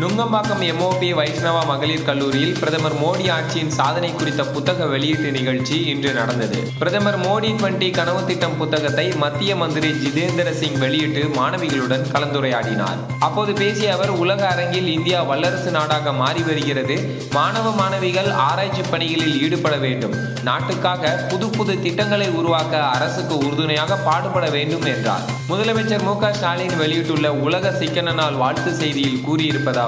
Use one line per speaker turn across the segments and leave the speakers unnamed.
Nungambakkam MOP Vaishnava மகளிர் கல்லூரியில் பிரதமர் மோடி ஆட்சியின் சாதனை குறித்த புத்தக வெளியீட்டு நிகழ்ச்சி இன்று நடந்தது. பிரதமர் மோடி டுவெண்டி கனவு திட்டம் புத்தகத்தை மத்திய மந்திரி ஜிதேந்திர சிங் வெளியிட்டு மாணவிகளுடன் கலந்துரையாடினார். அப்போது பேசிய அவர் உலக அரங்கில் இந்தியா வல்லரசு நாடாக மாறி வருகிறது. மாணவ மாணவிகள் ஆராய்ச்சி பணிகளில் ஈடுபட வேண்டும். நாட்டுக்காக புது புது திட்டங்களை உருவாக்க அரசுக்கு உறுதுணையாக பாடுபட வேண்டும் என்றார். முதலமைச்சர் மு க ஸ்டாலின் வெளியிட்டுள்ள உலக சிக்கன நாள் வாழ்த்து செய்தியில்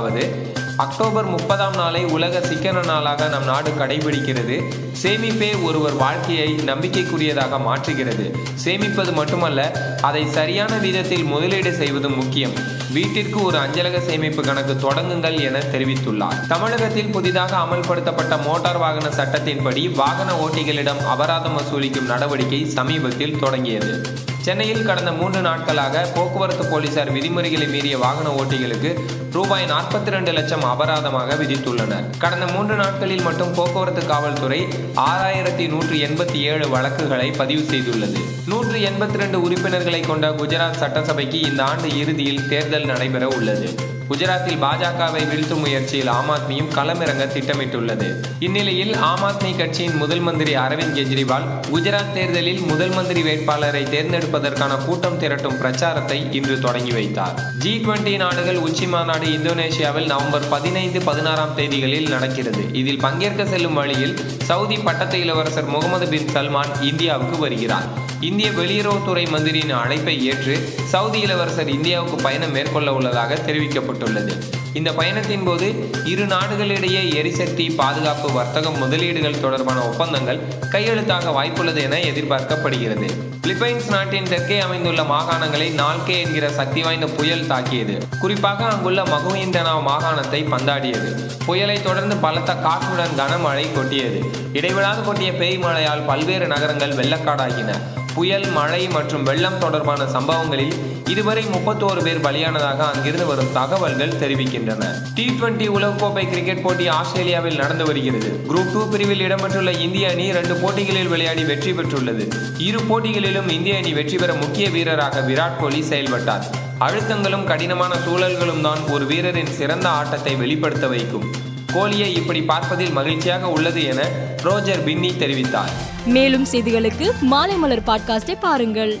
கூறியிருப்பதாவது அக்டோபர் முப்பதாம் நாளை உலக சிக்கன நாளாக நம் நாடு கடைபிடிக்கிறது. சேமிப்பே ஒருவர் வாழ்க்கையை நம்பிக்கைக்குரியதாக மாற்றுகிறது. சேமிப்பது மட்டுமல்ல அதை சரியான விதத்தில் முதலீடு செய்வது முக்கியம். வீட்டிற்கு ஒரு அஞ்சலக சேமிப்பு கணக்கு தொடங்குங்கள் என தெரிவித்துள்ளார். தமிழகத்தில் புதிதாக அமல்படுத்தப்பட்ட மோட்டார் வாகன சட்டத்தின்படி வாகன ஓட்டிகளிடம் அபராதம் வசூலிக்கும் நடவடிக்கை சமீபத்தில் தொடங்கியது. சென்னையில் கடந்த மூன்று நாட்களாக போக்குவரத்து போலீசார் விதிமுறைகளை மீறிய வாகன ஓட்டிகளுக்கு ரூபாய் நாற்பத்தி ரெண்டு லட்சம் அபராதமாக விதித்துள்ளனர். கடந்த மூன்று நாட்களில் மட்டும் போக்குவரத்து காவல்துறை ஆறாயிரத்தி நூற்றி எண்பத்தி ஏழு வழக்குகளை பதிவு செய்துள்ளது. நூற்று எண்பத்தி ரெண்டு உறுப்பினர்களை கொண்ட குஜராத் சட்டசபைக்கு இந்த ஆண்டு இறுதியில் தேர்தல் நடைபெற உள்ளது. குஜராத்தில் பாஜகவை வீழ்த்தும் முயற்சியில் ஆம் ஆத்மியும் களமிறங்க திட்டமிட்டுள்ளது. இந்நிலையில் ஆம் ஆத்மி கட்சியின் முதல் மந்திரி அரவிந்த் கெஜ்ரிவால் குஜராத் தேர்தலில் முதல் மந்திரி வேட்பாளரை தேர்ந்தெடுப்பதற்கான கூட்டம் திரட்டும் பிரச்சாரத்தை இன்று தொடங்கி வைத்தார். ஜி டுவெண்டி நாடுகள் உச்சி மாநாடு இந்தோனேஷியாவில் நவம்பர் பதினைந்து பதினாறாம் தேதிகளில் நடக்கிறது. இதில் பங்கேற்க செல்லும் வழியில் சவுதி பட்டத்து இளவரசர் முகமது பின் சல்மான் இந்தியாவுக்கு வருகிறார். இந்திய வெளியுறவுத்துறை மந்திரியின் அழைப்பை ஏற்று சவுதி இளவரசர் இந்தியாவுக்கு பயணம் மேற்கொள்ள உள்ளதாக தெரிவிக்கப்பட்டுள்ளது. இந்த பயணத்தின் போது இரு நாடுகளிடையே எரிசக்தி பாதுகாப்பு வர்த்தகம் முதலீடுகள் தொடர்பான ஒப்பந்தங்கள் கையெழுத்தாக வாய்ப்புள்ளது என எதிர்பார்க்கப்படுகிறது. பிலிப்பைன்ஸ் நாட்டின் தெற்கே அமைந்துள்ள மாகாணங்களை நால்கே என்கிற சக்தி வாய்ந்த புயல் தாக்கியது. குறிப்பாக அங்குள்ள மகுயிண்டனா மாகாணத்தை பந்தாடியது. புயலை தொடர்ந்து பலத்த காற்றுடன் கனமழை கொட்டியது. இடைவிடாது கொட்டிய பேய் மழையால் பல்வேறு நகரங்கள் வெள்ளக்காடாகின. புயல் மழை மற்றும் வெள்ளம் தொடர்பான சம்பவங்களில் இதுவரை முப்பத்தோரு பேர் பலியானதாக அங்கிருந்து வரும் தகவல்கள் தெரிவிக்கின்றன டி டுவெண்டி உலகக்கோப்பை கிரிக்கெட் போட்டி ஆஸ்திரேலியாவில் நடந்து வருகிறது. குரூப் டூ பிரிவில் இடம்பெற்றுள்ள இந்திய அணி இரண்டு போட்டிகளில் விளையாடி வெற்றி பெற்றுள்ளது. இரு போட்டிகளிலும் இந்திய அணி வெற்றி பெற முக்கிய வீரராக விராட் கோலி செயல்பட்டார். அழுத்தங்களும் கடினமான சூழல்களும் தான் ஒரு வீரரின் சிறந்த ஆட்டத்தை வெளிப்படுத்த வைக்கும். கோலியை இப்படி பார்ப்பதில் மகிழ்ச்சியாக உள்ளது என ரோஜர் பின்னி தெரிவித்தார்.
மேலும் செய்திகளுக்கு மாலை மலர் பாட்காஸ்டை பாருங்கள்.